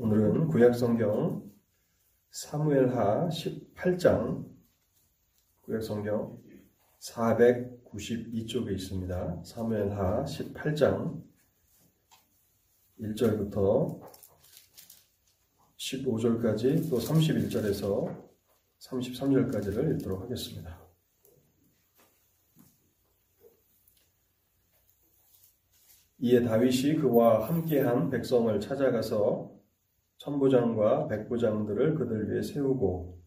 오늘은 구약성경 사무엘하 18장 구약성경 492쪽에 있습니다. 사무엘하 18장 1절부터 15절까지 또 31절에서 33절까지를 읽도록 하겠습니다. 이에 다윗이 그와 함께한 백성을 찾아가서 천부장과 백부장들을 그들 위에 세우고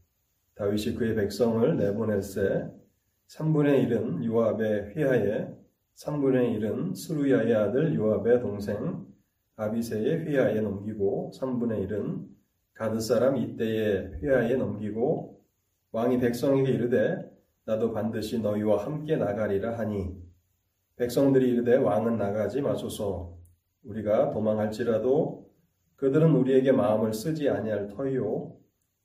다윗이 그의 백성을 내보낼세 3분의 1은 요압의 휘하에 3분의 1은 스루야의 아들 요압의 동생 아비세의 휘하에 넘기고 3분의 1은 가드 사람 이때의 휘하에 넘기고 왕이 백성에게 이르되 나도 반드시 너희와 함께 나가리라 하니. 백성들이 이르되 왕은 나가지 마소서. 우리가 도망할지라도 그들은 우리에게 마음을 쓰지 아니할 터이요.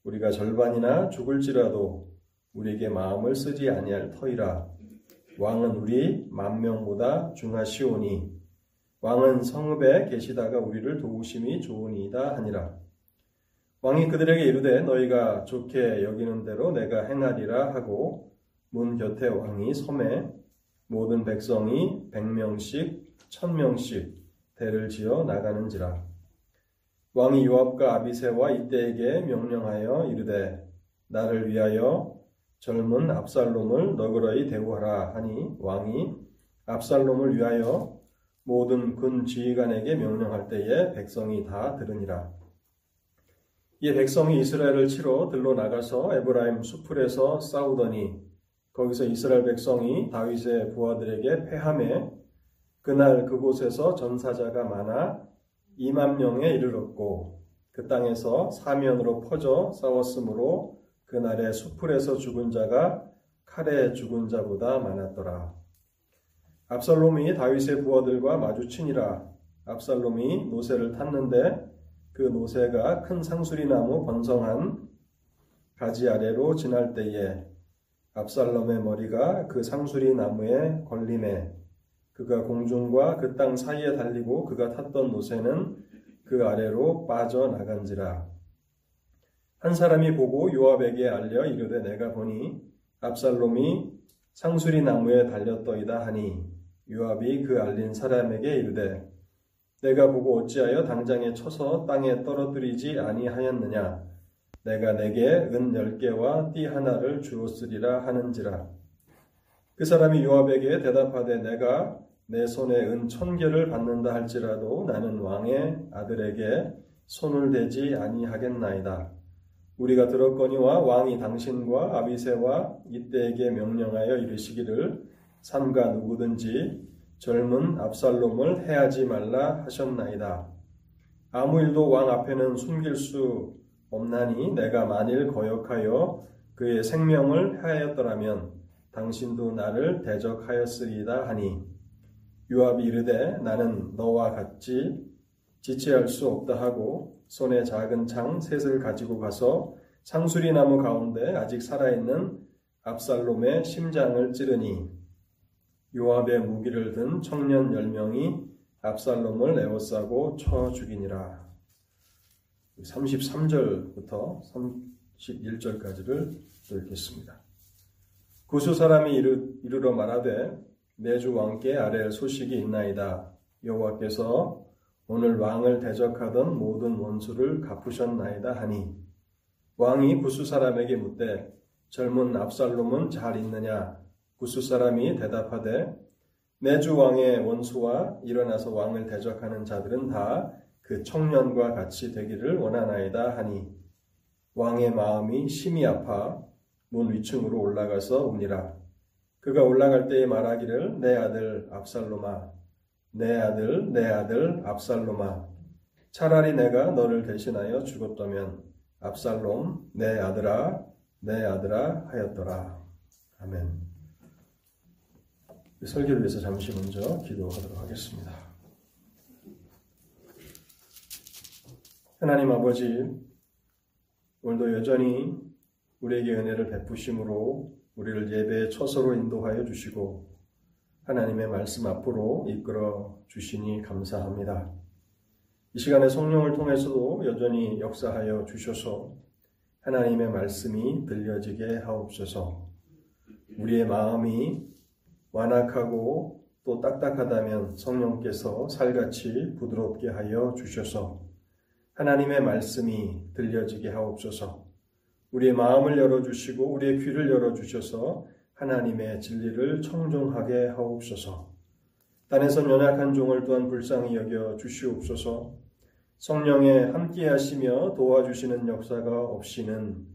우리가 절반이나 죽을지라도 우리에게 마음을 쓰지 아니할 터이라. 왕은 우리 만 명보다 중하시오니 왕은 성읍에 계시다가 우리를 도우심이 좋으니이다 하니라. 왕이 그들에게 이르되 너희가 좋게 여기는 대로 내가 행하리라 하고 문 곁에 왕이 섬에 모든 백성이 백명씩 천명씩 대를 지어 나가는지라 왕이 요압과 아비세와 이때에게 명령하여 이르되 나를 위하여 젊은 압살롬을 너그러이 대우하라 하니 왕이 압살롬을 위하여 모든 군 지휘관에게 명령할 때에 백성이 다 들으니라. 이 백성이 이스라엘을 치러 들러 나가서 에브라임 수풀에서 싸우더니 거기서 이스라엘 백성이 다윗의 부하들에게 패함에 그날 그곳에서 전사자가 많아 2만 명에 이르렀고 그 땅에서 사면으로 퍼져 싸웠으므로 그날의 수풀에서 죽은 자가 칼에 죽은 자보다 많았더라. 압살롬이 다윗의 부하들과 마주치니라. 압살롬이 노새를 탔는데 그 노새가 큰 상수리나무 번성한 가지 아래로 지날 때에 압살롬의 머리가 그 상수리 나무에 걸림에 그가 공중과 그 땅 사이에 달리고 그가 탔던 노새는 그 아래로 빠져나간지라. 한 사람이 보고 요압에게 알려 이르되 내가 보니 압살롬이 상수리 나무에 달렸더이다 하니 요압이 그 알린 사람에게 이르되 내가 보고 어찌하여 당장에 쳐서 땅에 떨어뜨리지 아니하였느냐 내가 내게 은 열 개와 띠 하나를 주었으리라 하는지라 그 사람이 요압에게 대답하되 내가 내 손에 은 천 개를 받는다 할지라도 나는 왕의 아들에게 손을 대지 아니하겠나이다. 우리가 들었거니와 왕이 당신과 아비세와 이때에게 명령하여 이르시기를 삼가 누구든지 젊은 압살롬을 해하지 말라 하셨나이다. 아무 일도 왕 앞에는 숨길 수 없나니 내가 만일 거역하여 그의 생명을 해하였더라면 당신도 나를 대적하였으리다 하니 요압이 이르되 나는 너와 같이 지체할 수 없다 하고 손에 작은 창 셋을 가지고 가서 상수리 나무 가운데 아직 살아있는 압살롬의 심장을 찌르니 요압의 무기를 든 청년 열 명이 압살롬을 에워싸고 쳐 죽이니라. 33절부터 31절까지를 읽겠습니다. 구수 사람이 이르, 이르러 말하되 내 주 왕께 아랠 소식이 있나이다. 여호와께서 오늘 왕을 대적하던 모든 원수를 갚으셨나이다 하니. 왕이 구수 사람에게 묻되 젊은 압살롬은 잘 있느냐? 구수 사람이 대답하되 내 주 왕의 원수와 일어나서 왕을 대적하는 자들은 다 그 청년과 같이 되기를 원하나이다 하니. 왕의 마음이 심히 아파 문 위층으로 올라가서 우니라 그가 올라갈 때에 말하기를 내 아들 압살롬아 내 아들 내 아들 압살롬아 차라리 내가 너를 대신하여 죽었다면 압살롬 내 아들아 내 아들아 하였더라. 아멘. 설교를 위해서 잠시 먼저 기도하도록 하겠습니다. 하나님 아버지, 오늘도 여전히 우리에게 은혜를 베푸심으로 우리를 예배의 처소로 인도하여 주시고 하나님의 말씀 앞으로 이끌어 주시니 감사합니다. 이 시간에 성령을 통해서도 여전히 역사하여 주셔서 하나님의 말씀이 들려지게 하옵소서. 우리의 마음이 완악하고 또 딱딱하다면 성령께서 살같이 부드럽게 하여 주셔서 하나님의 말씀이 들려지게 하옵소서. 우리의 마음을 열어주시고 우리의 귀를 열어주셔서 하나님의 진리를 청종하게 하옵소서. 땅에서 연약한 종을 또한 불쌍히 여겨 주시옵소서. 성령에 함께 하시며 도와주시는 역사가 없이는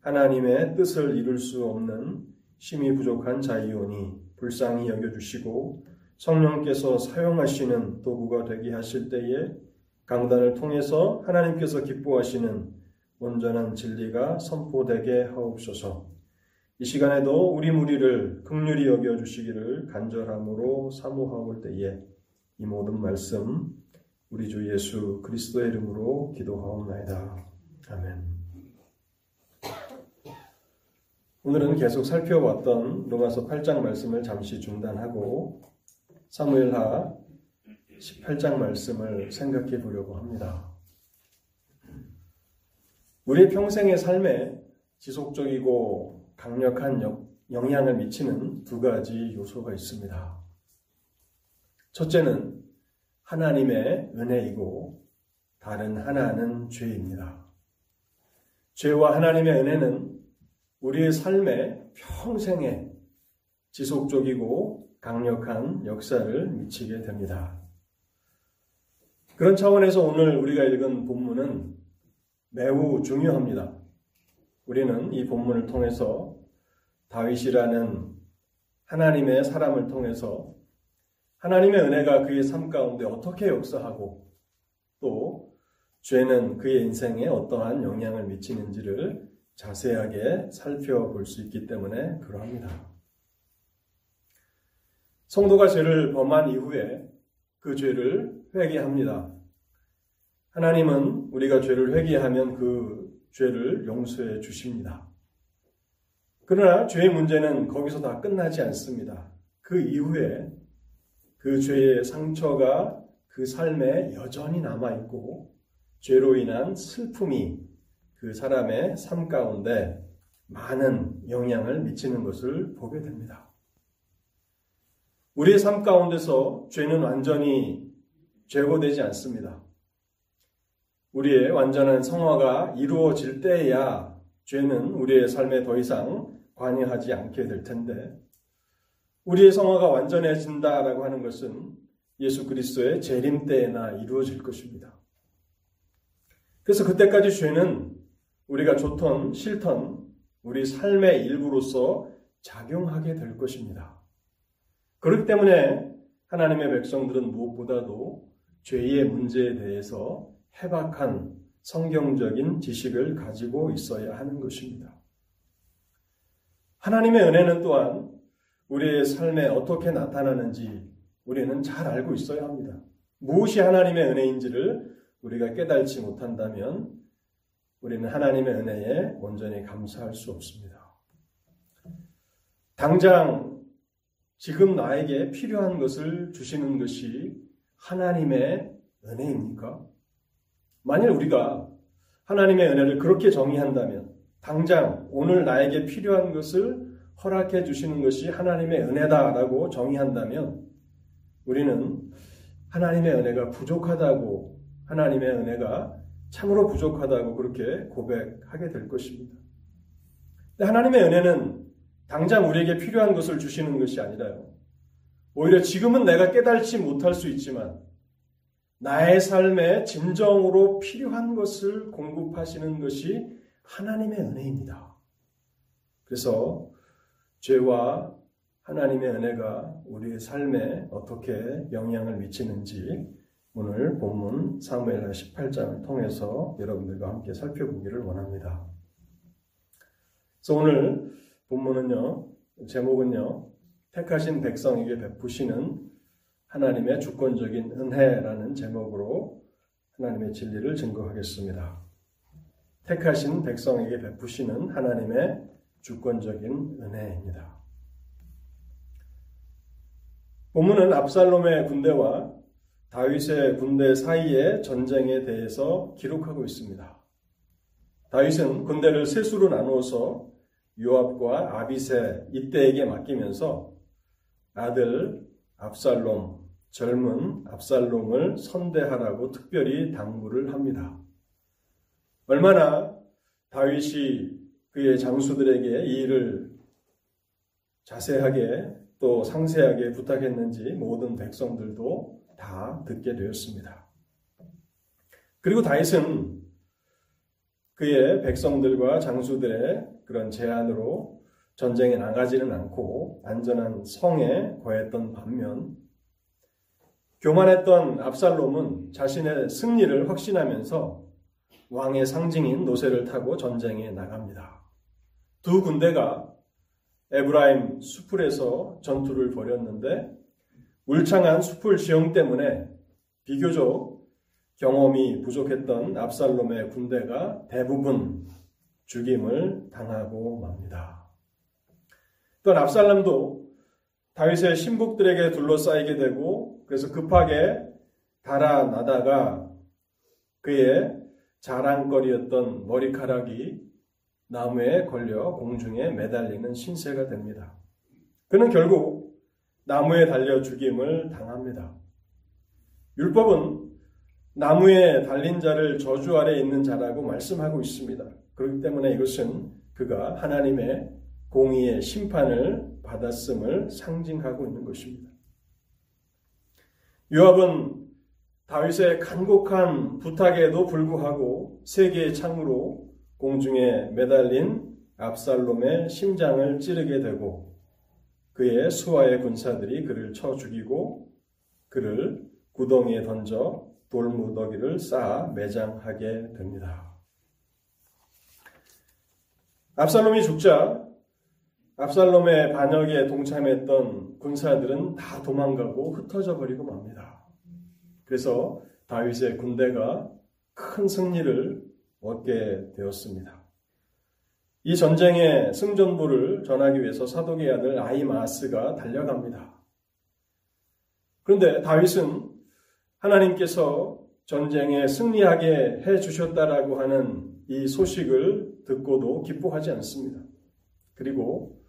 하나님의 뜻을 이룰 수 없는 심히 부족한 자이오니 불쌍히 여겨 주시고 성령께서 사용하시는 도구가 되게 하실 때에 강단을 통해서 하나님께서 기뻐하시는 온전한 진리가 선포되게 하옵소서. 이 시간에도 우리 무리를 극률히 여겨 주시기를 간절함으로 사모하올 때에 이 모든 말씀 우리 주 예수 그리스도의 이름으로 기도하옵나이다. 아멘. 오늘은 계속 살펴왔던 로마서 8장 말씀을 잠시 중단하고 사무엘하 18장 말씀을 생각해 보려고 합니다. 우리 평생의 삶에 지속적이고 강력한 영향을 미치는 두 가지 요소가 있습니다. 첫째는 하나님의 은혜이고 다른 하나는 죄입니다. 죄와 하나님의 은혜는 우리의 삶에 평생에 지속적이고 강력한 역사를 미치게 됩니다. 그런 차원에서 오늘 우리가 읽은 본문은 매우 중요합니다. 우리는 이 본문을 통해서 다윗이라는 하나님의 사람을 통해서 하나님의 은혜가 그의 삶 가운데 어떻게 역사하고 또 죄는 그의 인생에 어떠한 영향을 미치는지를 자세하게 살펴볼 수 있기 때문에 그러합니다. 성도가 죄를 범한 이후에 그 죄를 회개합니다. 하나님은 우리가 죄를 회개하면 그 죄를 용서해 주십니다. 그러나 죄의 문제는 거기서 다 끝나지 않습니다. 그 이후에 그 죄의 상처가 그 삶에 여전히 남아있고 죄로 인한 슬픔이 그 사람의 삶 가운데 많은 영향을 미치는 것을 보게 됩니다. 우리의 삶 가운데서 죄는 완전히 제거되지 않습니다. 우리의 완전한 성화가 이루어질 때야 죄는 우리의 삶에 더 이상 관여하지 않게 될 텐데 우리의 성화가 완전해진다라고 하는 것은 예수 그리스도의 재림 때에나 이루어질 것입니다. 그래서 그때까지 죄는 우리가 좋던 싫던 우리 삶의 일부로서 작용하게 될 것입니다. 그렇기 때문에 하나님의 백성들은 무엇보다도 죄의 문제에 대해서 해박한 성경적인 지식을 가지고 있어야 하는 것입니다. 하나님의 은혜는 또한 우리의 삶에 어떻게 나타나는지 우리는 잘 알고 있어야 합니다. 무엇이 하나님의 은혜인지를 우리가 깨달지 못한다면 우리는 하나님의 은혜에 온전히 감사할 수 없습니다. 당장 지금 나에게 필요한 것을 주시는 것이 하나님의 은혜입니까? 만일 우리가 하나님의 은혜를 그렇게 정의한다면 당장 오늘 나에게 필요한 것을 허락해 주시는 것이 하나님의 은혜다라고 정의한다면 우리는 하나님의 은혜가 부족하다고 하나님의 은혜가 참으로 부족하다고 그렇게 고백하게 될 것입니다. 하나님의 은혜는 당장 우리에게 필요한 것을 주시는 것이 아니라요. 오히려 지금은 내가 깨달지 못할 수 있지만 나의 삶에 진정으로 필요한 것을 공급하시는 것이 하나님의 은혜입니다. 그래서 죄와 하나님의 은혜가 우리의 삶에 어떻게 영향을 미치는지 오늘 본문 사무엘하 18장을 통해서 여러분들과 함께 살펴보기를 원합니다. 그래서 오늘 본문은요, 제목은요, 택하신 백성에게 베푸시는 하나님의 주권적인 은혜라는 제목으로 하나님의 진리를 증거하겠습니다. 택하신 백성에게 베푸시는 하나님의 주권적인 은혜입니다. 본문은 압살롬의 군대와 다윗의 군대 사이의 전쟁에 대해서 기록하고 있습니다. 다윗은 군대를 세수로 나누어서 요압과 아비세 이때에게 맡기면서 아들 압살롬, 젊은 압살롬을 선대하라고 특별히 당부를 합니다. 얼마나 다윗이 그의 장수들에게 이 일을 자세하게 또 상세하게 부탁했는지 모든 백성들도 다 듣게 되었습니다. 그리고 다윗은 그의 백성들과 장수들의 그런 제안으로 전쟁에 나가지는 않고 안전한 성에 거했던 반면 교만했던 압살롬은 자신의 승리를 확신하면서 왕의 상징인 노새를 타고 전쟁에 나갑니다. 두 군대가 에브라임 수풀에서 전투를 벌였는데 울창한 수풀 지형 때문에 비교적 경험이 부족했던 압살롬의 군대가 대부분 죽임을 당하고 맙니다. 또한 압살롬도 다윗의 신복들에게 둘러싸이게 되고 그래서 급하게 달아나다가 그의 자랑거리였던 머리카락이 나무에 걸려 공중에 매달리는 신세가 됩니다. 그는 결국 나무에 달려 죽임을 당합니다. 율법은 나무에 달린 자를 저주 아래 있는 자라고 말씀하고 있습니다. 그렇기 때문에 이것은 그가 하나님의 공의의 심판을 받았음을 상징하고 있는 것입니다. 요압은 다윗의 간곡한 부탁에도 불구하고 세 개의 창으로 공중에 매달린 압살롬의 심장을 찌르게 되고 그의 수하의 군사들이 그를 쳐 죽이고 그를 구덩이에 던져 돌무더기를 쌓아 매장하게 됩니다. 압살롬이 죽자 압살롬의 반역에 동참했던 군사들은 다 도망가고 흩어져 버리고 맙니다. 그래서 다윗의 군대가 큰 승리를 얻게 되었습니다. 이 전쟁의 승전부를 전하기 위해서 사독의 아들 아이마스가 달려갑니다. 그런데 다윗은 하나님께서 전쟁에 승리하게 해 주셨다라고 하는 이 소식을 듣고도 기뻐하지 않습니다. 그리고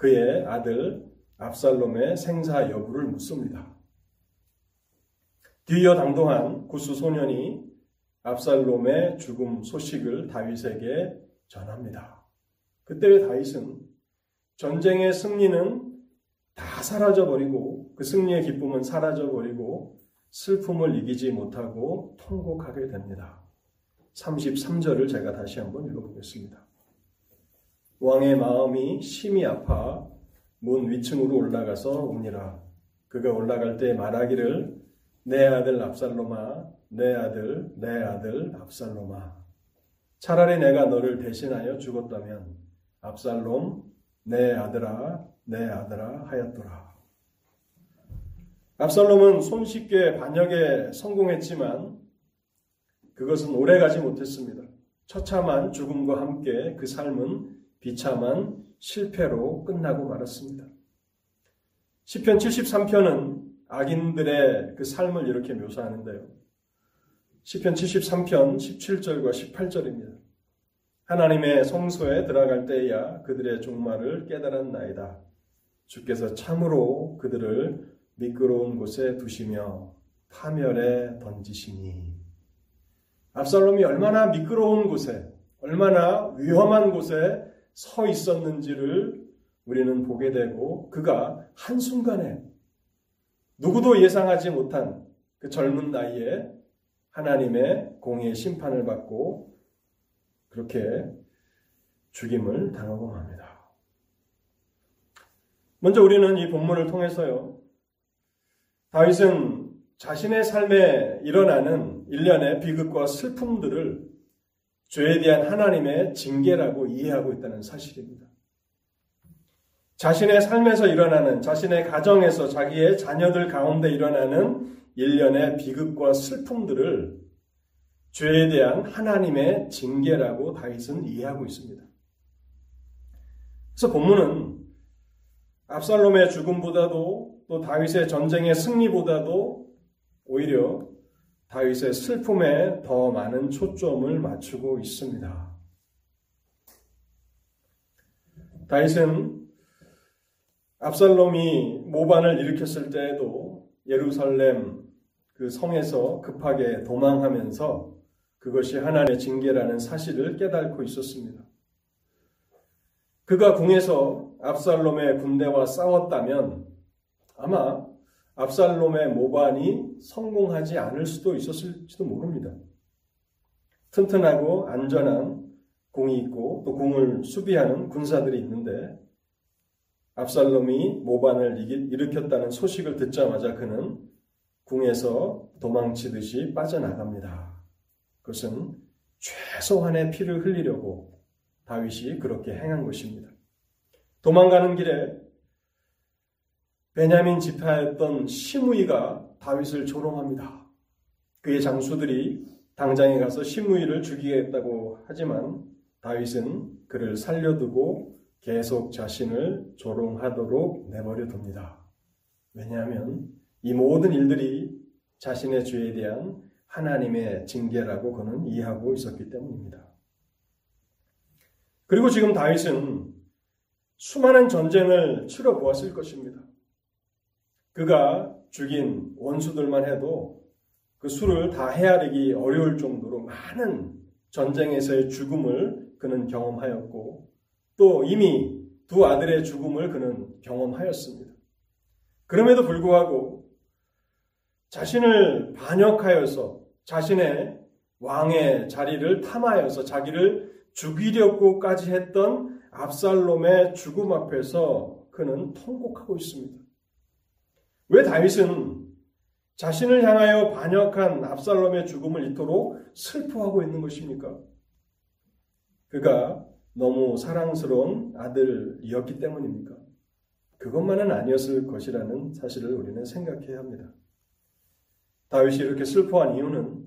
그의 아들 압살롬의 생사 여부를 묻습니다. 뒤이어 당동한 구수 소년이 압살롬의 죽음 소식을 다윗에게 전합니다. 그때 다윗은 전쟁의 승리는 다 사라져버리고 그 승리의 기쁨은 사라져버리고 슬픔을 이기지 못하고 통곡하게 됩니다. 33절을 제가 다시 한번 읽어보겠습니다. 왕의 마음이 심히 아파 문 위층으로 올라가서 옵니다. 그가 올라갈 때 말하기를 내 아들 압살롬아 내 아들 내 아들 압살롬아 차라리 내가 너를 대신하여 죽었다면 압살롬 내 아들아 내 아들아 하였더라. 압살롬은 손쉽게 반역에 성공했지만 그것은 오래가지 못했습니다. 처참한 죽음과 함께 그 삶은 비참한 실패로 끝나고 말았습니다. 시편 73편은 악인들의 그 삶을 이렇게 묘사하는데요. 시편 73편 17절과 18절입니다. 하나님의 성소에 들어갈 때야 그들의 종말을 깨달았나이다. 주께서 참으로 그들을 미끄러운 곳에 두시며 파멸에 던지시니. 압살롬이 얼마나 미끄러운 곳에, 얼마나 위험한 곳에 서 있었는지를 우리는 보게 되고 그가 한순간에 누구도 예상하지 못한 그 젊은 나이에 하나님의 공의 심판을 받고 그렇게 죽임을 당하고 맙니다. 먼저 우리는 이 본문을 통해서요. 다윗은 자신의 삶에 일어나는 일련의 비극과 슬픔들을 죄에 대한 하나님의 징계라고 이해하고 있다는 사실입니다. 자신의 삶에서 일어나는, 자신의 가정에서 자기의 자녀들 가운데 일어나는 일련의 비극과 슬픔들을 죄에 대한 하나님의 징계라고 다윗은 이해하고 있습니다. 그래서 본문은 압살롬의 죽음보다도 또 다윗의 전쟁의 승리보다도 오히려 다윗의 슬픔에 더 많은 초점을 맞추고 있습니다. 다윗은 압살롬이 모반을 일으켰을 때에도 예루살렘 그 성에서 급하게 도망하면서 그것이 하나님의 징계라는 사실을 깨닫고 있었습니다. 그가 궁에서 압살롬의 군대와 싸웠다면 아마 압살롬의 모반이 성공하지 않을 수도 있었을지도 모릅니다. 튼튼하고 안전한 궁이 있고 또 궁을 수비하는 군사들이 있는데 압살롬이 모반을 일으켰다는 소식을 듣자마자 그는 궁에서 도망치듯이 빠져나갑니다. 그것은 최소한의 피를 흘리려고 다윗이 그렇게 행한 것입니다. 도망가는 길에 베냐민 지파였던 시므이가 다윗을 조롱합니다. 그의 장수들이 당장에 가서 시므이를 죽이겠다고 하지만 다윗은 그를 살려두고 계속 자신을 조롱하도록 내버려 둡니다. 왜냐하면 이 모든 일들이 자신의 죄에 대한 하나님의 징계라고 그는 이해하고 있었기 때문입니다. 그리고 지금 다윗은 수많은 전쟁을 치러 보았을 것입니다. 그가 죽인 원수들만 해도 그 수를 다 헤아리기 어려울 정도로 많은 전쟁에서의 죽음을 그는 경험하였고 또 이미 두 아들의 죽음을 그는 경험하였습니다. 그럼에도 불구하고 자신을 반역하여서 자신의 왕의 자리를 탐하여서 자기를 죽이려고까지 했던 압살롬의 죽음 앞에서 그는 통곡하고 있습니다. 왜 다윗은 자신을 향하여 반역한 압살롬의 죽음을 이토록 슬퍼하고 있는 것입니까? 그가 너무 사랑스러운 아들이었기 때문입니까? 그것만은 아니었을 것이라는 사실을 우리는 생각해야 합니다. 다윗이 이렇게 슬퍼한 이유는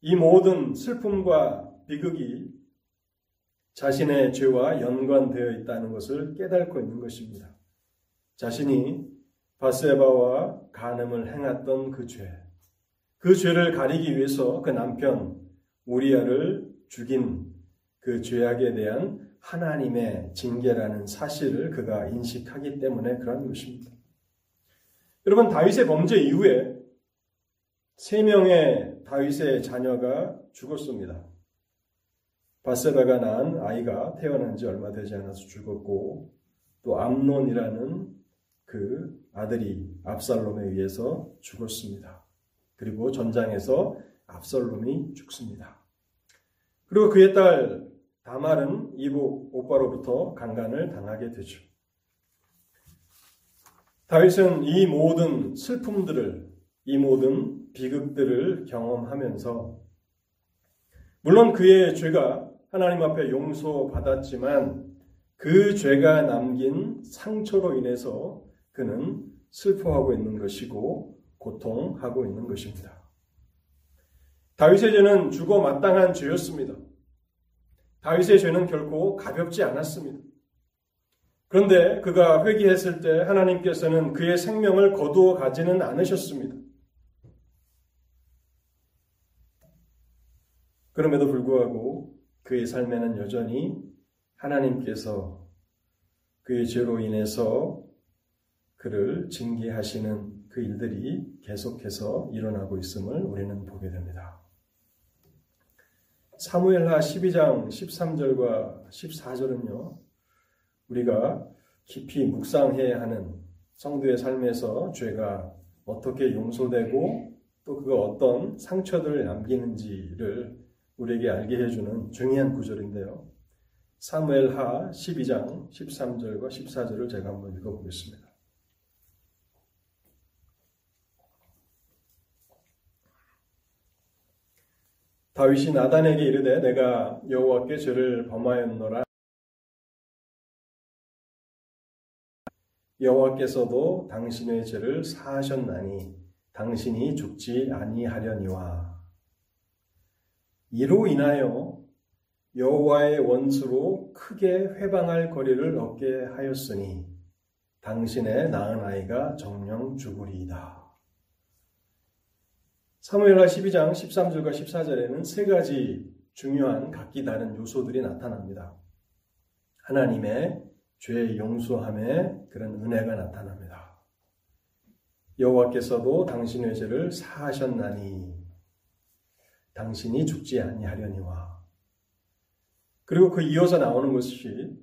이 모든 슬픔과 비극이 자신의 죄와 연관되어 있다는 것을 깨닫고 있는 것입니다. 자신이 바세바와 간음을 행했던 그 죄, 그 죄를 가리기 위해서 그 남편 우리아를 죽인 그 죄악에 대한 하나님의 징계라는 사실을 그가 인식하기 때문에 그런 것입니다. 여러분 다윗의 범죄 이후에 세 명의 다윗의 자녀가 죽었습니다. 바세바가 낳은 아이가 태어난 지 얼마 되지 않아서 죽었고 또 암론이라는 그 아들이 압살롬에 의해서 죽었습니다. 그리고 전장에서 압살롬이 죽습니다. 그리고 그의 딸 다말은 이복 오빠로부터 강간을 당하게 되죠. 다윗은 이 모든 슬픔들을, 이 모든 비극들을 경험하면서 물론 그의 죄가 하나님 앞에 용서받았지만 그 죄가 남긴 상처로 인해서 그는 슬퍼하고 있는 것이고 고통하고 있는 것입니다. 다윗의 죄는 죽어 마땅한 죄였습니다. 다윗의 죄는 결코 가볍지 않았습니다. 그런데 그가 회개했을 때 하나님께서는 그의 생명을 거두어 가지는 않으셨습니다. 그럼에도 불구하고 그의 삶에는 여전히 하나님께서 그의 죄로 인해서 그를 징계하시는 그 일들이 계속해서 일어나고 있음을 우리는 보게 됩니다. 사무엘하 12장 13절과 14절은요, 우리가 깊이 묵상해야 하는 성도의 삶에서 죄가 어떻게 용서되고 또 그가 어떤 상처들을 남기는지를 우리에게 알게 해주는 중요한 구절인데요. 사무엘하 12장 13절과 14절을 제가 한번 읽어보겠습니다. 다윗이 나단에게 이르되 내가 여호와께 죄를 범하였노라 여호와께서도 당신의 죄를 사하셨나니 당신이 죽지 아니하려니와 이로 인하여 여호와의 원수로 크게 회방할 거리를 얻게 하였으니 당신의 낳은 아이가 정령 죽으리이다. 사무엘하 12장 13절과 14절에는 세 가지 중요한 각기 다른 요소들이 나타납니다. 하나님의 죄 용서함의 그런 은혜가 나타납니다. 여호와께서도 당신의 죄를 사하셨나니 당신이 죽지 아니하려니와 그리고 그 이어서 나오는 것이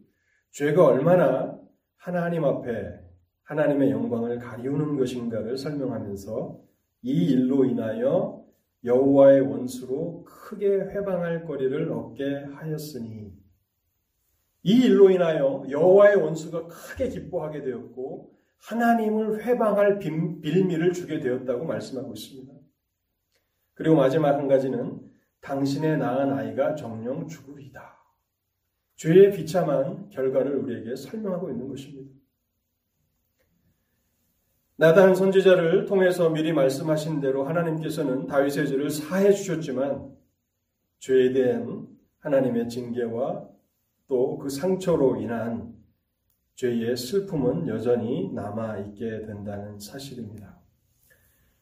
죄가 얼마나 하나님 앞에 하나님의 영광을 가리우는 것인가를 설명하면서 이 일로 인하여 여호와의 원수로 크게 회방할 거리를 얻게 하였으니 이 일로 인하여 여호와의 원수가 크게 기뻐하게 되었고 하나님을 회방할 빌미를 주게 되었다고 말씀하고 있습니다. 그리고 마지막 한 가지는 당신의 낳은 아이가 정령 죽으리다. 죄의 비참한 결과를 우리에게 설명하고 있는 것입니다. 나단 선지자를 통해서 미리 말씀하신 대로 하나님께서는 다윗의 죄를 사해 주셨지만 죄에 대한 하나님의 징계와 또 그 상처로 인한 죄의 슬픔은 여전히 남아 있게 된다는 사실입니다.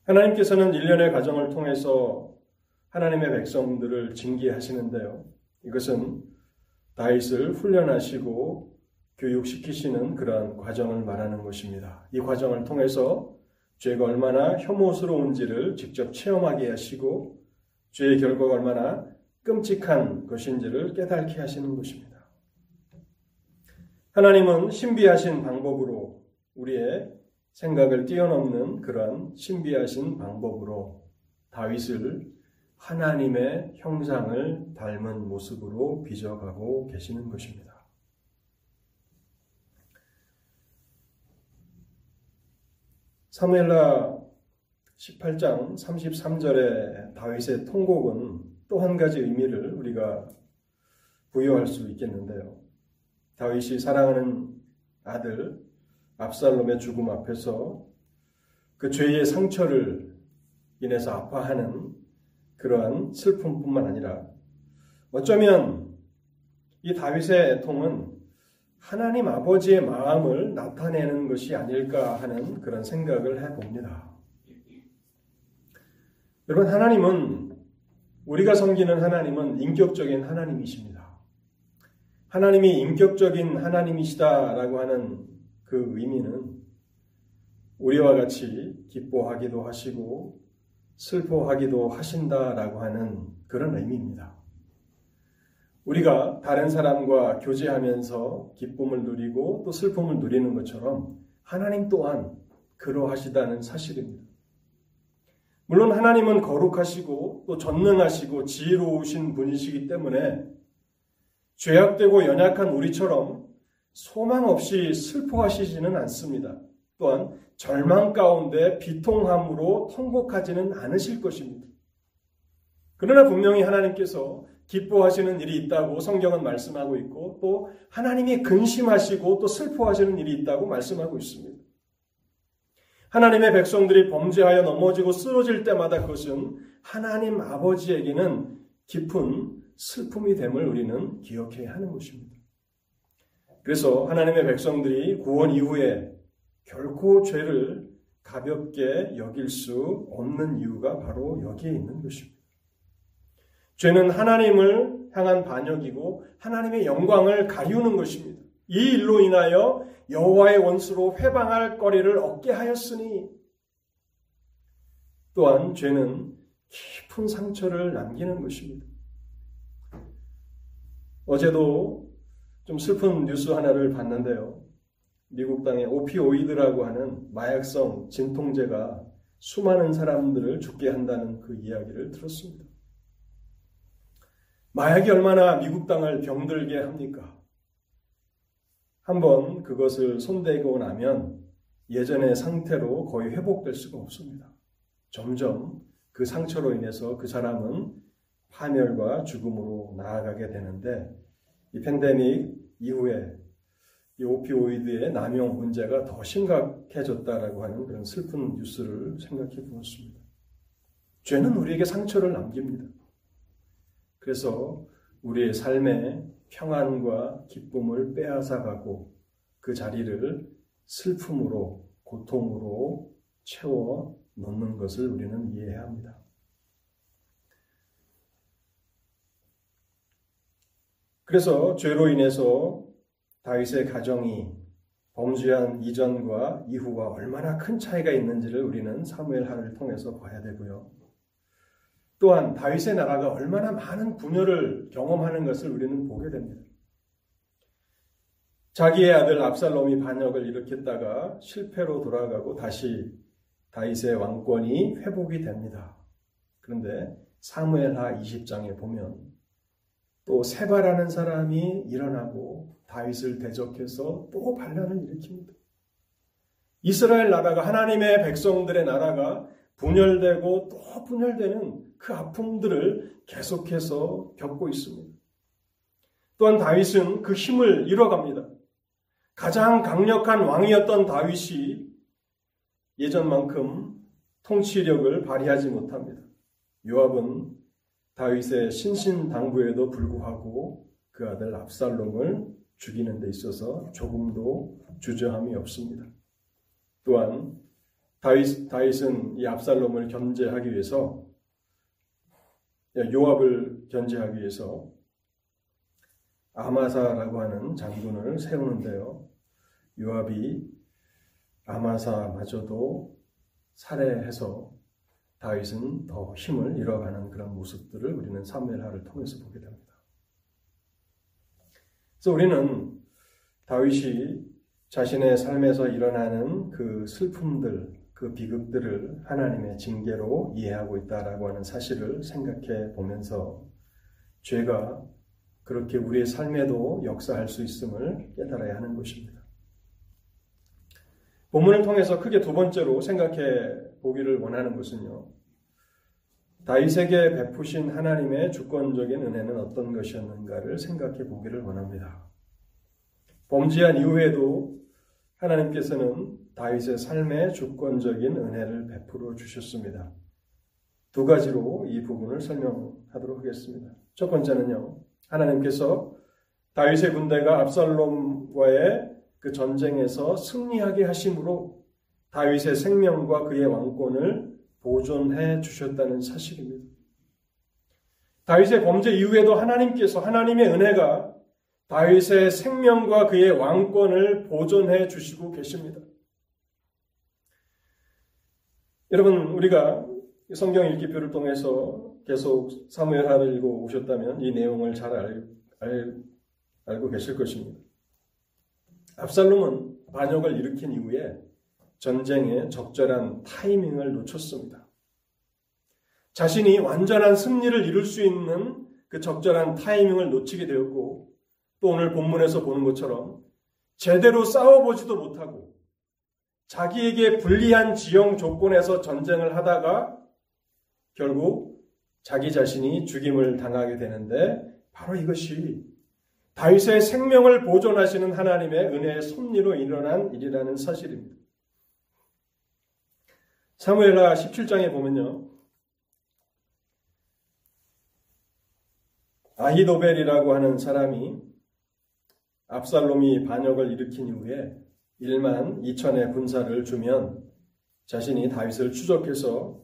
하나님께서는 일련의 과정을 통해서 하나님의 백성들을 징계하시는데요. 이것은 다윗을 훈련하시고 교육시키시는 그러한 과정을 말하는 것입니다. 이 과정을 통해서 죄가 얼마나 혐오스러운지를 직접 체험하게 하시고 죄의 결과가 얼마나 끔찍한 것인지를 깨닫게 하시는 것입니다. 하나님은 신비하신 방법으로 우리의 생각을 뛰어넘는 그러한 신비하신 방법으로 다윗을 하나님의 형상을 닮은 모습으로 빚어가고 계시는 것입니다. 사무엘라 18장 33절의 다윗의 통곡은 또 한 가지 의미를 우리가 부여할 수 있겠는데요. 다윗이 사랑하는 아들 압살롬의 죽음 앞에서 그 죄의 상처를 인해서 아파하는 그러한 슬픔뿐만 아니라 어쩌면 이 다윗의 애통은 하나님 아버지의 마음을 나타내는 것이 아닐까 하는 그런 생각을 해봅니다. 여러분, 하나님은, 우리가 섬기는 하나님은 인격적인 하나님이십니다. 하나님이 인격적인 하나님이시다라고 하는 그 의미는 우리와 같이 기뻐하기도 하시고 슬퍼하기도 하신다라고 하는 그런 의미입니다. 우리가 다른 사람과 교제하면서 기쁨을 누리고 또 슬픔을 누리는 것처럼 하나님 또한 그러하시다는 사실입니다. 물론 하나님은 거룩하시고 또 전능하시고 지혜로우신 분이시기 때문에 죄악되고 연약한 우리처럼 소망 없이 슬퍼하시지는 않습니다. 또한 절망 가운데 비통함으로 통곡하지는 않으실 것입니다. 그러나 분명히 하나님께서 기뻐하시는 일이 있다고 성경은 말씀하고 있고 또 하나님이 근심하시고 또 슬퍼하시는 일이 있다고 말씀하고 있습니다. 하나님의 백성들이 범죄하여 넘어지고 쓰러질 때마다 그것은 하나님 아버지에게는 깊은 슬픔이 됨을 우리는 기억해야 하는 것입니다. 그래서 하나님의 백성들이 구원 이후에 결코 죄를 가볍게 여길 수 없는 이유가 바로 여기에 있는 것입니다. 죄는 하나님을 향한 반역이고 하나님의 영광을 가리우는 것입니다. 이 일로 인하여 여호와의 원수로 회방할 거리를 얻게 하였으니 또한 죄는 깊은 상처를 남기는 것입니다. 어제도 좀 슬픈 뉴스 하나를 봤는데요. 미국 땅에 오피오이드라고 하는 마약성 진통제가 수많은 사람들을 죽게 한다는 그 이야기를 들었습니다. 마약이 얼마나 미국 땅을 병들게 합니까? 한번 그것을 손대고 나면 예전의 상태로 거의 회복될 수가 없습니다. 점점 그 상처로 인해서 그 사람은 파멸과 죽음으로 나아가게 되는데 이 팬데믹 이후에 이 오피오이드의 남용 문제가 더 심각해졌다라고 하는 그런 슬픈 뉴스를 생각해 보았습니다. 죄는 우리에게 상처를 남깁니다. 그래서 우리의 삶에 평안과 기쁨을 빼앗아가고 그 자리를 슬픔으로, 고통으로 채워 넣는 것을 우리는 이해해야 합니다. 그래서 죄로 인해서 다윗의 가정이 범죄한 이전과 이후와 얼마나 큰 차이가 있는지를 우리는 사무엘 하를 통해서 봐야 되고요. 또한 다윗의 나라가 얼마나 많은 분열을 경험하는 것을 우리는 보게 됩니다. 자기의 아들 압살롬이 반역을 일으켰다가 실패로 돌아가고 다시 다윗의 왕권이 회복이 됩니다. 그런데 사무엘하 20장에 보면 또 세바라는 사람이 일어나고 다윗을 대적해서 또 반란을 일으킵니다. 이스라엘 나라가 하나님의 백성들의 나라가 분열되고 또 분열되는 그 아픔들을 계속해서 겪고 있습니다. 또한 다윗은 그 힘을 잃어갑니다. 가장 강력한 왕이었던 다윗이 예전만큼 통치력을 발휘하지 못합니다. 요압은 다윗의 신신당부에도 불구하고 그 아들 압살롬을 죽이는 데 있어서 조금도 주저함이 없습니다. 또한 다윗, 다윗은 이 압살롬을 견제하기 위해서 요압을 견제하기 위해서 아마사라고 하는 장군을 세우는데요. 요압이 아마사마저도 살해해서 다윗은 더 힘을 잃어가는 그런 모습들을 우리는 사무엘하를 통해서 보게 됩니다. 그래서 우리는 다윗이 자신의 삶에서 일어나는 그 슬픔들, 그 비극들을 하나님의 징계로 이해하고 있다라고 하는 사실을 생각해 보면서 죄가 그렇게 우리의 삶에도 역사할 수 있음을 깨달아야 하는 것입니다. 본문을 통해서 크게 두 번째로 생각해 보기를 원하는 것은요. 다윗에게 베푸신 하나님의 주권적인 은혜는 어떤 것이었는가를 생각해 보기를 원합니다. 범죄한 이후에도 하나님께서는 다윗의 삶에 주권적인 은혜를 베풀어 주셨습니다. 두 가지로 이 부분을 설명하도록 하겠습니다. 첫 번째는요. 하나님께서 다윗의 군대가 압살롬과의 그 전쟁에서 승리하게 하심으로 다윗의 생명과 그의 왕권을 보존해 주셨다는 사실입니다. 다윗의 범죄 이후에도 하나님께서 하나님의 은혜가 다윗의 생명과 그의 왕권을 보존해 주시고 계십니다. 여러분 우리가 성경 읽기표를 통해서 계속 사무엘하를 읽고 오셨다면 이 내용을 잘 알, 알, 알고 계실 것입니다. 압살롬은 반역을 일으킨 이후에 전쟁에 적절한 타이밍을 놓쳤습니다. 자신이 완전한 승리를 이룰 수 있는 그 적절한 타이밍을 놓치게 되었고 또 오늘 본문에서 보는 것처럼 제대로 싸워보지도 못하고 자기에게 불리한 지형 조건에서 전쟁을 하다가 결국 자기 자신이 죽임을 당하게 되는데 바로 이것이 다윗의 생명을 보존하시는 하나님의 은혜의 섭리로 일어난 일이라는 사실입니다. 사무엘하 17장에 보면요. 아히도벨이라고 하는 사람이 압살롬이 반역을 일으킨 이후에 1만 2천의 군사를 주면 자신이 다윗을 추적해서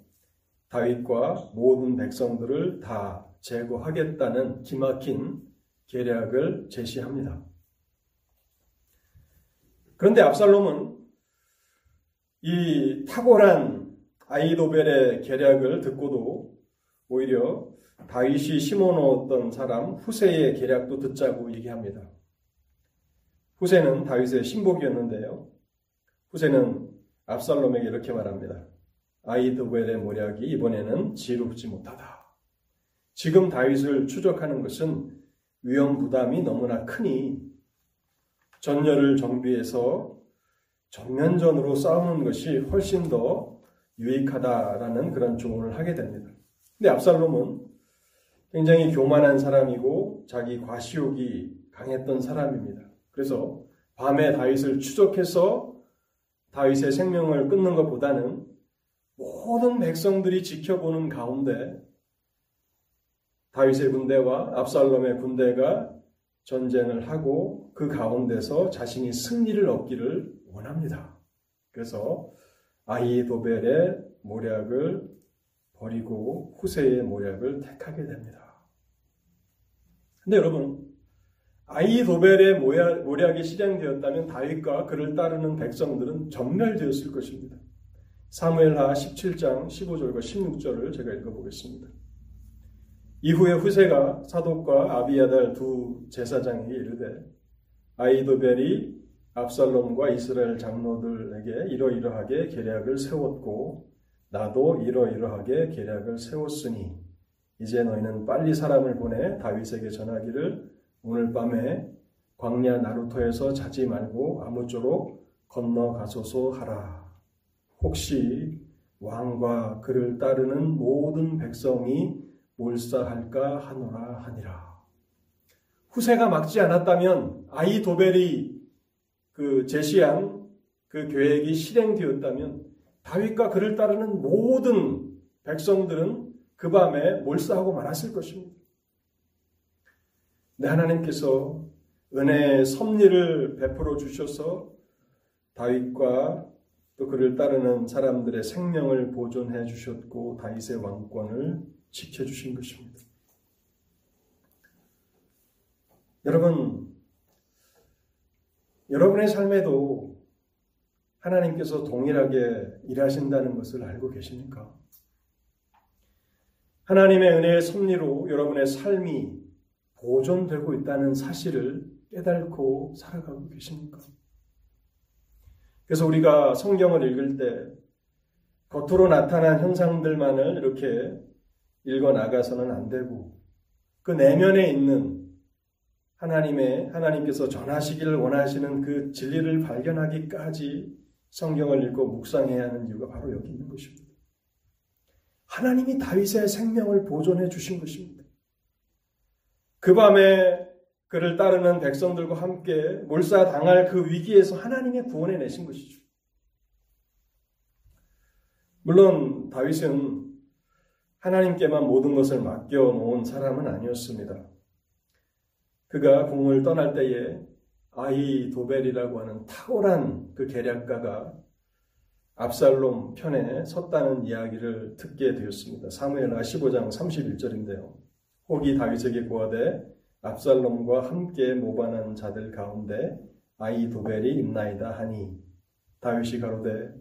다윗과 모든 백성들을 다 제거하겠다는 기막힌 계략을 제시합니다. 그런데 압살롬은 이 탁월한 아이도벨의 계략을 듣고도 오히려 다윗이 심어놓았던 사람 후세의 계략도 듣자고 얘기합니다. 후세는 다윗의 신복이었는데요. 후세는 압살롬에게 이렇게 말합니다. 아이드웰의 모략이 이번에는 지혜롭지 못하다. 지금 다윗을 추적하는 것은 위험 부담이 너무나 크니 전열을 정비해서 전면전으로 싸우는 것이 훨씬 더 유익하다라는 그런 조언을 하게 됩니다. 근데 압살롬은 굉장히 교만한 사람이고 자기 과시욕이 강했던 사람입니다. 그래서 밤에 다윗을 추적해서 다윗의 생명을 끊는 것보다는 모든 백성들이 지켜보는 가운데 다윗의 군대와 압살롬의 군대가 전쟁을 하고 그 가운데서 자신이 승리를 얻기를 원합니다. 그래서 아이도벨의 모략을 버리고 후세의 모략을 택하게 됩니다. 근데 여러분, 아이도벨의 모략이 실행되었다면 다윗과 그를 따르는 백성들은 전멸되었을 것입니다. 사무엘하 17장 15절과 16절을 제가 읽어보겠습니다. 이후에 후세가 사독과 아비야달 두 제사장에게 이르되 아이도벨이 압살롬과 이스라엘 장로들에게 이러이러하게 계략을 세웠고 나도 이러이러하게 계략을 세웠으니 이제 너희는 빨리 사람을 보내 다윗에게 전하기를 오늘 밤에 광야 나루터에서 자지 말고 아무쪼록 건너가소서 하라. 혹시 왕과 그를 따르는 모든 백성이 몰사할까 하노라 하니라. 후세가 막지 않았다면 아이 도벨이 그 제시한 그 계획이 실행되었다면 다윗과 그를 따르는 모든 백성들은 그 밤에 몰사하고 말았을 것입니다. 내 하나님께서 은혜의 섭리를 베풀어 주셔서 다윗과 또 그를 따르는 사람들의 생명을 보존해 주셨고 다윗의 왕권을 지켜 주신 것입니다. 여러분 여러분의 삶에도 하나님께서 동일하게 일하신다는 것을 알고 계십니까? 하나님의 은혜의 섭리로 여러분의 삶이 보존되고 있다는 사실을 깨닫고 살아가고 계십니까? 그래서 우리가 성경을 읽을 때 겉으로 나타난 현상들만을 이렇게 읽어 나가서는 안 되고 그 내면에 있는 하나님의 하나님께서 전하시기를 원하시는 그 진리를 발견하기까지 성경을 읽고 묵상해야 하는 이유가 바로 여기 있는 것입니다. 하나님이 다윗의 생명을 보존해 주신 것입니다. 그 밤에 그를 따르는 백성들과 함께 몰사당할 그 위기에서 하나님의 구원해 내신 것이죠. 물론 다윗은 하나님께만 모든 것을 맡겨 놓은 사람은 아니었습니다. 그가 궁을 떠날 때에 아이 도벨이라고 하는 탁월한 그 계략가가 압살롬 편에 섰다는 이야기를 듣게 되었습니다. 사무엘하 15장 31절인데요. 혹이 다윗에게 고하되 압살롬과 함께 모반한 자들 가운데 아이 도벨이 있나이다 하니 다윗이 가로되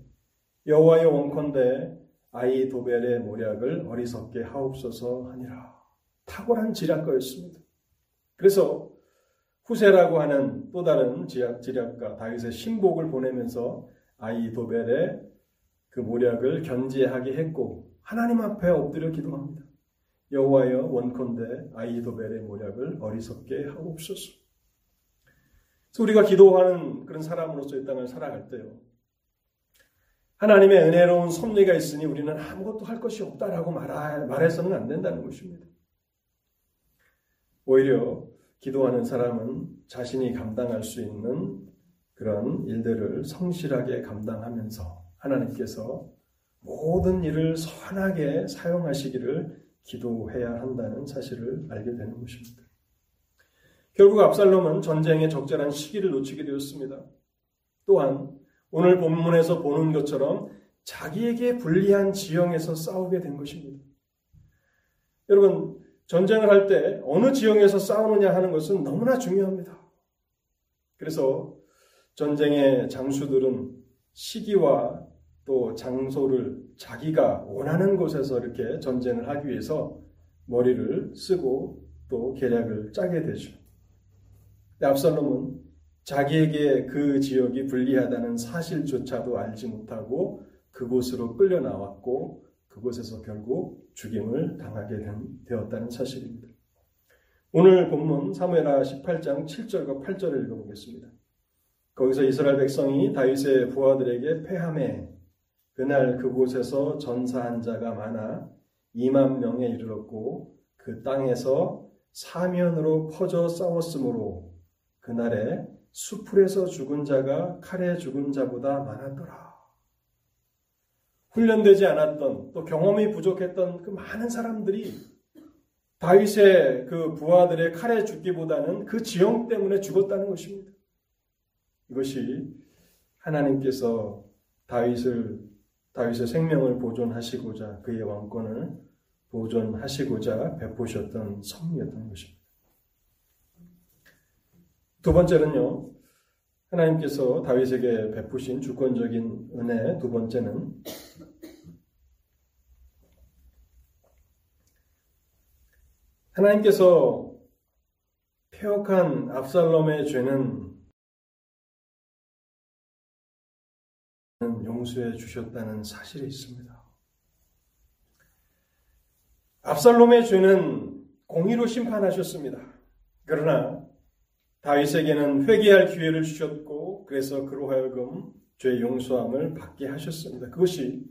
여호와의 원컨대 아이 도벨의 모략을 어리석게 하옵소서 하니라. 탁월한 지략가였습니다. 그래서 후세라고 하는 또 다른 지략, 지략가 다윗의 신복을 보내면서 아이 도벨의 그 모략을 견제하게 했고 하나님 앞에 엎드려 기도합니다. 여호와여 원컨대 아이도벨의 모략을 어리석게 하옵소서. 우리가 기도하는 그런 사람으로서 이 땅을 살아갈 때요. 하나님의 은혜로운 섭리가 있으니 우리는 아무것도 할 것이 없다라고 말해서는 안 된다는 것입니다. 오히려 기도하는 사람은 자신이 감당할 수 있는 그런 일들을 성실하게 감당하면서 하나님께서 모든 일을 선하게 사용하시기를 기도해야 한다는 사실을 알게 되는 것입니다. 결국 압살롬은 전쟁의 적절한 시기를 놓치게 되었습니다. 또한 오늘 본문에서 보는 것처럼 자기에게 불리한 지형에서 싸우게 된 것입니다. 여러분, 전쟁을 할 때 어느 지형에서 싸우느냐 하는 것은 너무나 중요합니다. 그래서 전쟁의 장수들은 시기와 또 장소를 자기가 원하는 곳에서 이렇게 전쟁을 하기 위해서 머리를 쓰고 또 계략을 짜게 되죠. 압살롬은 자기에게 그 지역이 불리하다는 사실조차도 알지 못하고 그곳으로 끌려 나왔고 그곳에서 결국 죽임을 당하게 되었다는 사실입니다. 오늘 본문 사무엘하 18장 7절과 8절을 읽어보겠습니다. 거기서 이스라엘 백성이 다윗의 부하들에게 패함에 그날 그곳에서 전사한 자가 많아 2만 명에 이르렀고 그 땅에서 사면으로 퍼져 싸웠으므로 그날에 수풀에서 죽은 자가 칼에 죽은 자보다 많았더라. 훈련되지 않았던 또 경험이 부족했던 그 많은 사람들이 다윗의 그 부하들의 칼에 죽기보다는 그 지형 때문에 죽었다는 것입니다. 이것이 하나님께서 다윗을 다윗의 생명을 보존하시고자 그의 왕권을 보존하시고자 베푸셨던 섭리였던 것입니다. 두 번째는요. 하나님께서 다윗에게 베푸신 주권적인 은혜 두 번째는 하나님께서 폐역한 압살롬의 죄는 용서해 주셨다는 사실이 있습니다. 압살롬의 죄는 공의로 심판하셨습니다. 그러나 다윗에게는 회개할 기회를 주셨고 그래서 그로 하여금 죄 용서함을 받게 하셨습니다. 그것이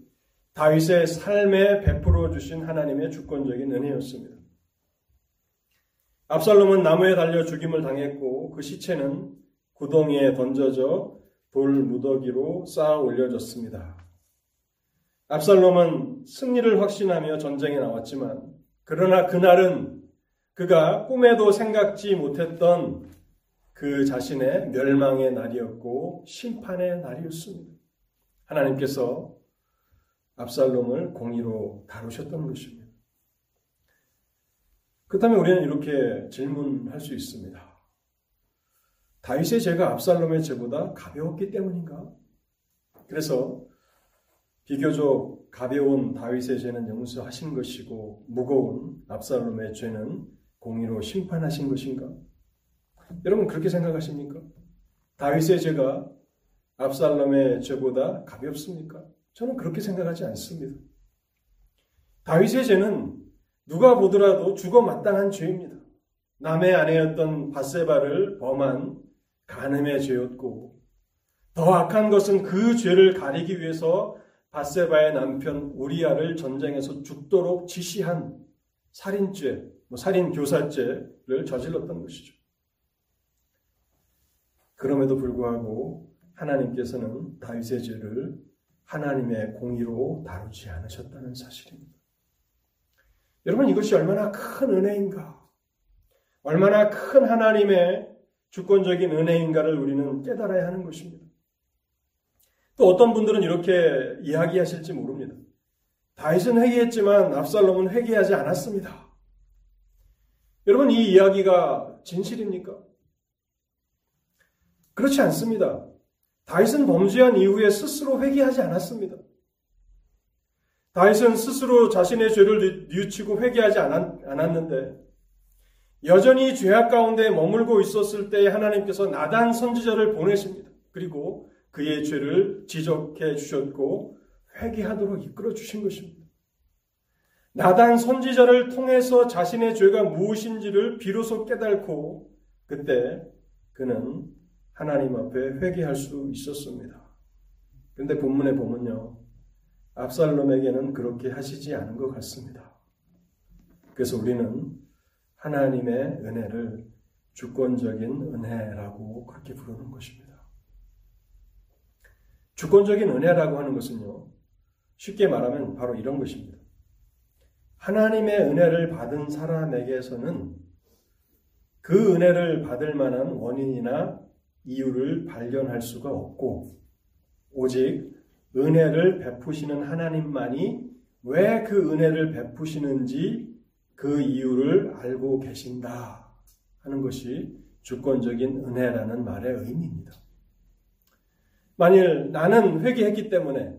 다윗의 삶에 베풀어 주신 하나님의 주권적인 은혜였습니다. 압살롬은 나무에 달려 죽임을 당했고 그 시체는 구덩이에 던져져 돌 무더기로 쌓아 올려졌습니다. 압살롬은 승리를 확신하며 전쟁에 나왔지만 그러나 그날은 그가 꿈에도 생각지 못했던 그 자신의 멸망의 날이었고 심판의 날이었습니다. 하나님께서 압살롬을 공의로 다루셨던 것입니다. 그렇다면 우리는 이렇게 질문할 수 있습니다. 다윗의 죄가 압살롬의 죄보다 가벼웠기 때문인가? 그래서 비교적 가벼운 다윗의 죄는 용서하신 것이고 무거운 압살롬의 죄는 공의로 심판하신 것인가? 여러분 그렇게 생각하십니까? 다윗의 죄가 압살롬의 죄보다 가볍습니까? 저는 그렇게 생각하지 않습니다. 다윗의 죄는 누가 보더라도 죽어 마땅한 죄입니다. 남의 아내였던 바세바를 범한 간음의 죄였고 더 악한 것은 그 죄를 가리기 위해서 바세바의 남편 우리아를 전쟁에서 죽도록 지시한 살인죄, 뭐 살인 교사죄를 저질렀던 것이죠. 그럼에도 불구하고 하나님께서는 다윗의 죄를 하나님의 공의로 다루지 않으셨다는 사실입니다. 여러분 이것이 얼마나 큰 은혜인가? 얼마나 큰 하나님의 주권적인 은혜인가를 우리는 깨달아야 하는 것입니다. 또 어떤 분들은 이렇게 이야기하실지 모릅니다. 다윗은 회개했지만 압살롬은 회개하지 않았습니다. 여러분 이 이야기가 진실입니까? 그렇지 않습니다. 다윗은 범죄한 이후에 스스로 회개하지 않았습니다. 다윗은 스스로 자신의 죄를 뉘우치고 회개하지 않았는데 여전히 죄악 가운데 머물고 있었을 때 하나님께서 나단 선지자를 보내십니다. 그리고 그의 죄를 지적해 주셨고 회개하도록 이끌어 주신 것입니다. 나단 선지자를 통해서 자신의 죄가 무엇인지를 비로소 깨닫고 그때 그는 하나님 앞에 회개할 수 있었습니다. 근데 본문에 보면요. 압살롬에게는 그렇게 하시지 않은 것 같습니다. 그래서 우리는 하나님의 은혜를 주권적인 은혜라고 그렇게 부르는 것입니다. 주권적인 은혜라고 하는 것은요, 쉽게 말하면 바로 이런 것입니다. 하나님의 은혜를 받은 사람에게서는 그 은혜를 받을 만한 원인이나 이유를 발견할 수가 없고 오직 은혜를 베푸시는 하나님만이 왜 그 은혜를 베푸시는지 그 이유를 알고 계신다 하는 것이 주권적인 은혜라는 말의 의미입니다. 만일 나는 회개했기 때문에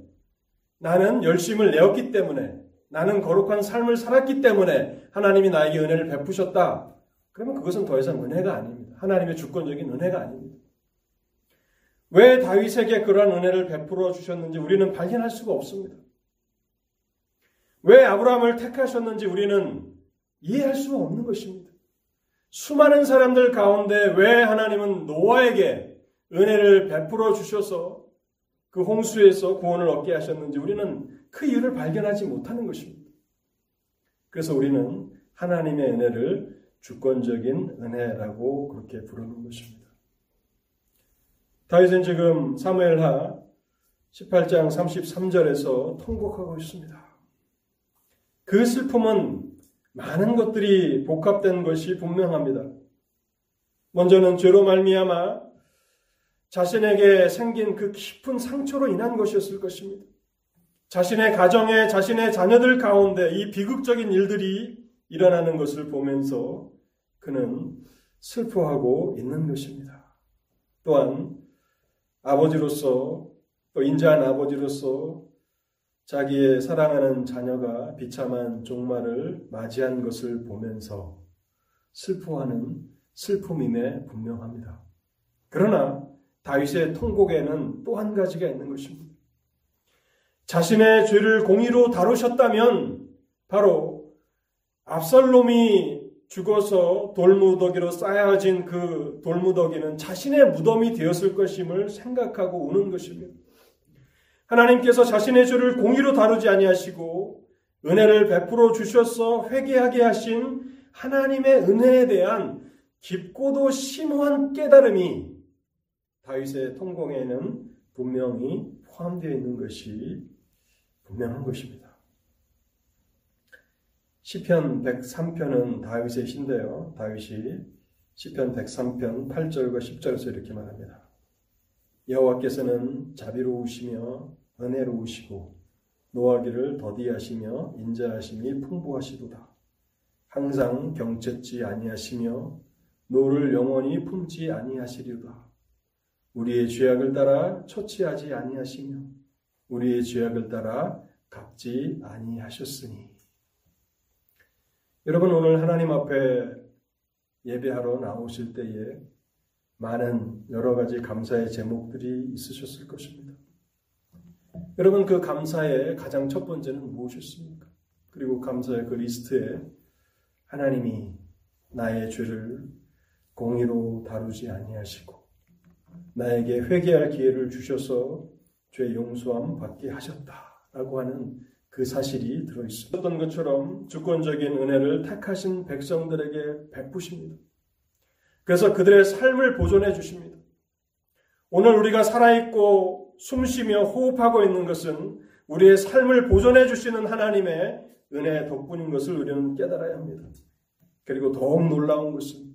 나는 열심을 내었기 때문에 나는 거룩한 삶을 살았기 때문에 하나님이 나에게 은혜를 베푸셨다. 그러면 그것은 더 이상 은혜가 아닙니다. 하나님의 주권적인 은혜가 아닙니다. 왜 다윗에게 그러한 은혜를 베풀어 주셨는지 우리는 발견할 수가 없습니다. 왜 아브라함을 택하셨는지 우리는 이해할 수가 없는 것입니다. 수많은 사람들 가운데 왜 하나님은 노아에게 은혜를 베풀어 주셔서 그 홍수에서 구원을 얻게 하셨는지 우리는 그 이유를 발견하지 못하는 것입니다. 그래서 우리는 하나님의 은혜를 주권적인 은혜라고 그렇게 부르는 것입니다. 다윗은 지금 사무엘하 18장 33절에서 통곡하고 있습니다. 그 슬픔은 많은 것들이 복합된 것이 분명합니다. 먼저는 죄로 말미암아 자신에게 생긴 그 깊은 상처로 인한 것이었을 것입니다. 자신의 가정에 자신의 자녀들 가운데 이 비극적인 일들이 일어나는 것을 보면서 그는 슬퍼하고 있는 것입니다. 또한 아버지로서 또 인자한 아버지로서 자기의 사랑하는 자녀가 비참한 종말을 맞이한 것을 보면서 슬퍼하는 슬픔임에 분명합니다. 그러나 다윗의 통곡에는 또 한 가지가 있는 것입니다. 자신의 죄를 공의로 다루셨다면 바로 압살롬이 죽어서 돌무더기로 쌓여진 그 돌무더기는 자신의 무덤이 되었을 것임을 생각하고 우는 것입니다. 하나님께서 자신의 죄를 공의로 다루지 아니하시고 은혜를 베풀어 주셔서 회개하게 하신 하나님의 은혜에 대한 깊고도 심오한 깨달음이 다윗의 통공에는 분명히 포함되어 있는 것이 분명한 것입니다. 시편 103편은 다윗의 시인데요. 다윗이 시편 103편 8절과 10절에서 이렇게 말합니다. 여호와께서는 자비로우시며 은혜로우시고 노하기를 더디하시며 인자하심이 풍부하시도다. 항상 경책하지 아니하시며 노를 영원히 품지 아니하시리로다. 우리의 죄악을 따라 처벌하지 아니하시며 우리의 죄악을 따라 갚지 아니하셨으니. 여러분 오늘 하나님 앞에 예배하러 나오실 때에 많은 여러 가지 감사의 제목들이 있으셨을 것입니다. 여러분 그 감사의 가장 첫 번째는 무엇이었습니까? 그리고 감사의 그 리스트에 하나님이 나의 죄를 공의로 다루지 아니하시고 나에게 회개할 기회를 주셔서 죄 용서함 받게 하셨다라고 하는 그 사실이 들어 있습니다. 어떤 것처럼 주권적인 은혜를 택하신 백성들에게 베푸십니다. 그래서 그들의 삶을 보존해 주십니다. 오늘 우리가 살아있고 숨쉬며 호흡하고 있는 것은 우리의 삶을 보존해 주시는 하나님의 은혜 덕분인 것을 우리는 깨달아야 합니다. 그리고 더욱 놀라운 것은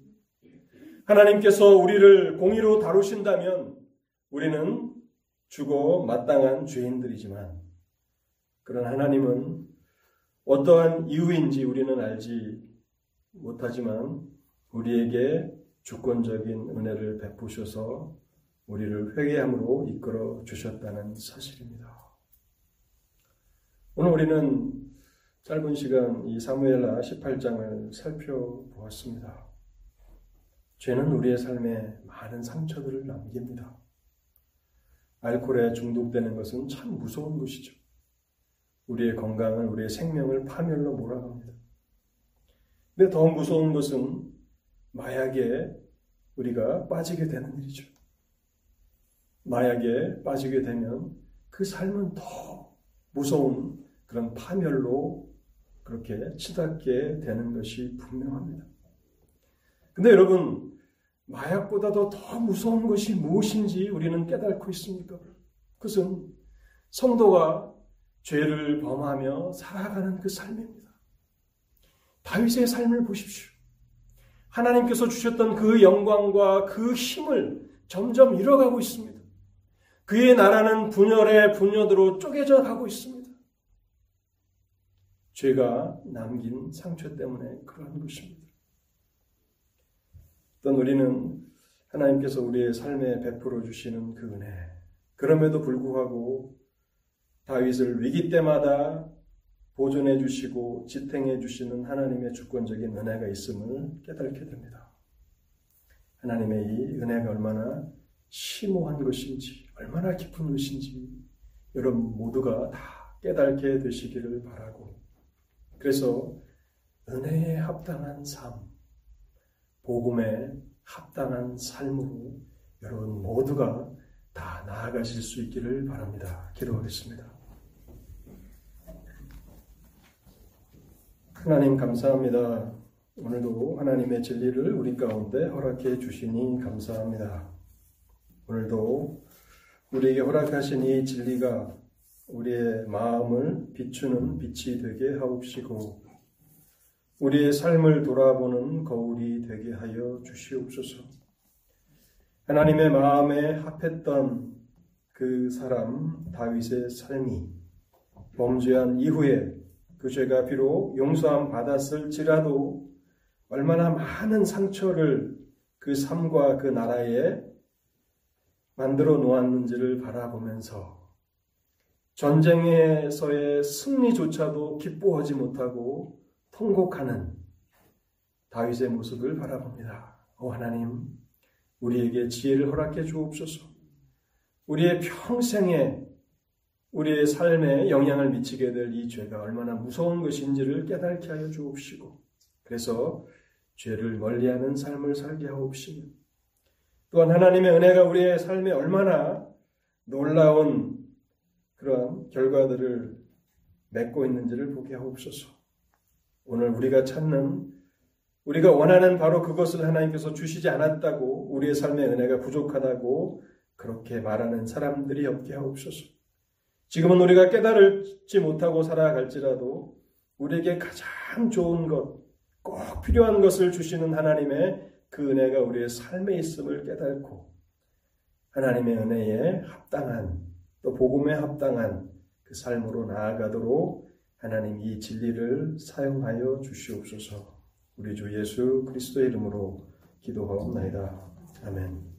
하나님께서 우리를 공의로 다루신다면 우리는 죽어 마땅한 죄인들이지만 그런 하나님은 어떠한 이유인지 우리는 알지 못하지만 우리에게 주권적인 은혜를 베푸셔서 우리를 회개함으로 이끌어 주셨다는 사실입니다. 오늘 우리는 짧은 시간 이 사무엘라 18장을 살펴보았습니다. 죄는 우리의 삶에 많은 상처들을 남깁니다. 알코올에 중독되는 것은 참 무서운 것이죠. 우리의 건강을, 우리의 생명을 파멸로 몰아갑니다. 근데 더 무서운 것은 마약에 우리가 빠지게 되는 일이죠. 마약에 빠지게 되면 그 삶은 더 무서운 그런 파멸로 그렇게 치닫게 되는 것이 분명합니다. 근데 여러분, 마약보다도 더 무서운 것이 무엇인지 우리는 깨닫고 있습니까? 그것은 성도가 죄를 범하며 살아가는 그 삶입니다. 다윗의 삶을 보십시오. 하나님께서 주셨던 그 영광과 그 힘을 점점 잃어가고 있습니다. 그의 나라는 분열의 분열으로 쪼개져 가고 있습니다. 죄가 남긴 상처 때문에 그러한 것입니다. 또 우리는 하나님께서 우리의 삶에 베풀어 주시는 그 은혜, 그럼에도 불구하고 다윗을 위기 때마다 보존해 주시고 지탱해 주시는 하나님의 주권적인 은혜가 있음을 깨닫게 됩니다. 하나님의 이 은혜가 얼마나 심오한 것인지, 얼마나 깊은 것인지 여러분 모두가 다 깨닫게 되시기를 바라고 그래서 은혜에 합당한 삶, 복음에 합당한 삶으로 여러분 모두가 다 나아가실 수 있기를 바랍니다. 기도하겠습니다. 하나님 감사합니다. 오늘도 하나님의 진리를 우리 가운데 허락해 주시니 감사합니다. 오늘도 우리에게 허락하신 이 진리가 우리의 마음을 비추는 빛이 되게 하옵시고 우리의 삶을 돌아보는 거울이 되게 하여 주시옵소서. 하나님의 마음에 합했던 그 사람 다윗의 삶이 범죄한 이후에 그 죄가 비록 용서함 받았을지라도 얼마나 많은 상처를 그 삶과 그 나라에 만들어 놓았는지를 바라보면서 전쟁에서의 승리조차도 기뻐하지 못하고 통곡하는 다윗의 모습을 바라봅니다. 오 하나님, 우리에게 지혜를 허락해 주옵소서. 우리의 평생에 우리의 삶에 영향을 미치게 될 이 죄가 얼마나 무서운 것인지를 깨닫게 하여 주옵시고, 그래서 죄를 멀리하는 삶을 살게 하옵시며, 또한 하나님의 은혜가 우리의 삶에 얼마나 놀라운 그러한 결과들을 맺고 있는지를 보게 하옵소서. 오늘 우리가 찾는 우리가 원하는 바로 그것을 하나님께서 주시지 않았다고 우리의 삶의 은혜가 부족하다고 그렇게 말하는 사람들이 없게 하옵소서. 지금은 우리가 깨달지 못하고 살아갈지라도 우리에게 가장 좋은 것, 꼭 필요한 것을 주시는 하나님의 그 은혜가 우리의 삶에 있음을 깨닫고 하나님의 은혜에 합당한 또 복음에 합당한 그 삶으로 나아가도록 하나님 이 진리를 사용하여 주시옵소서. 우리 주 예수 그리스도의 이름으로 기도하옵나이다. 아멘.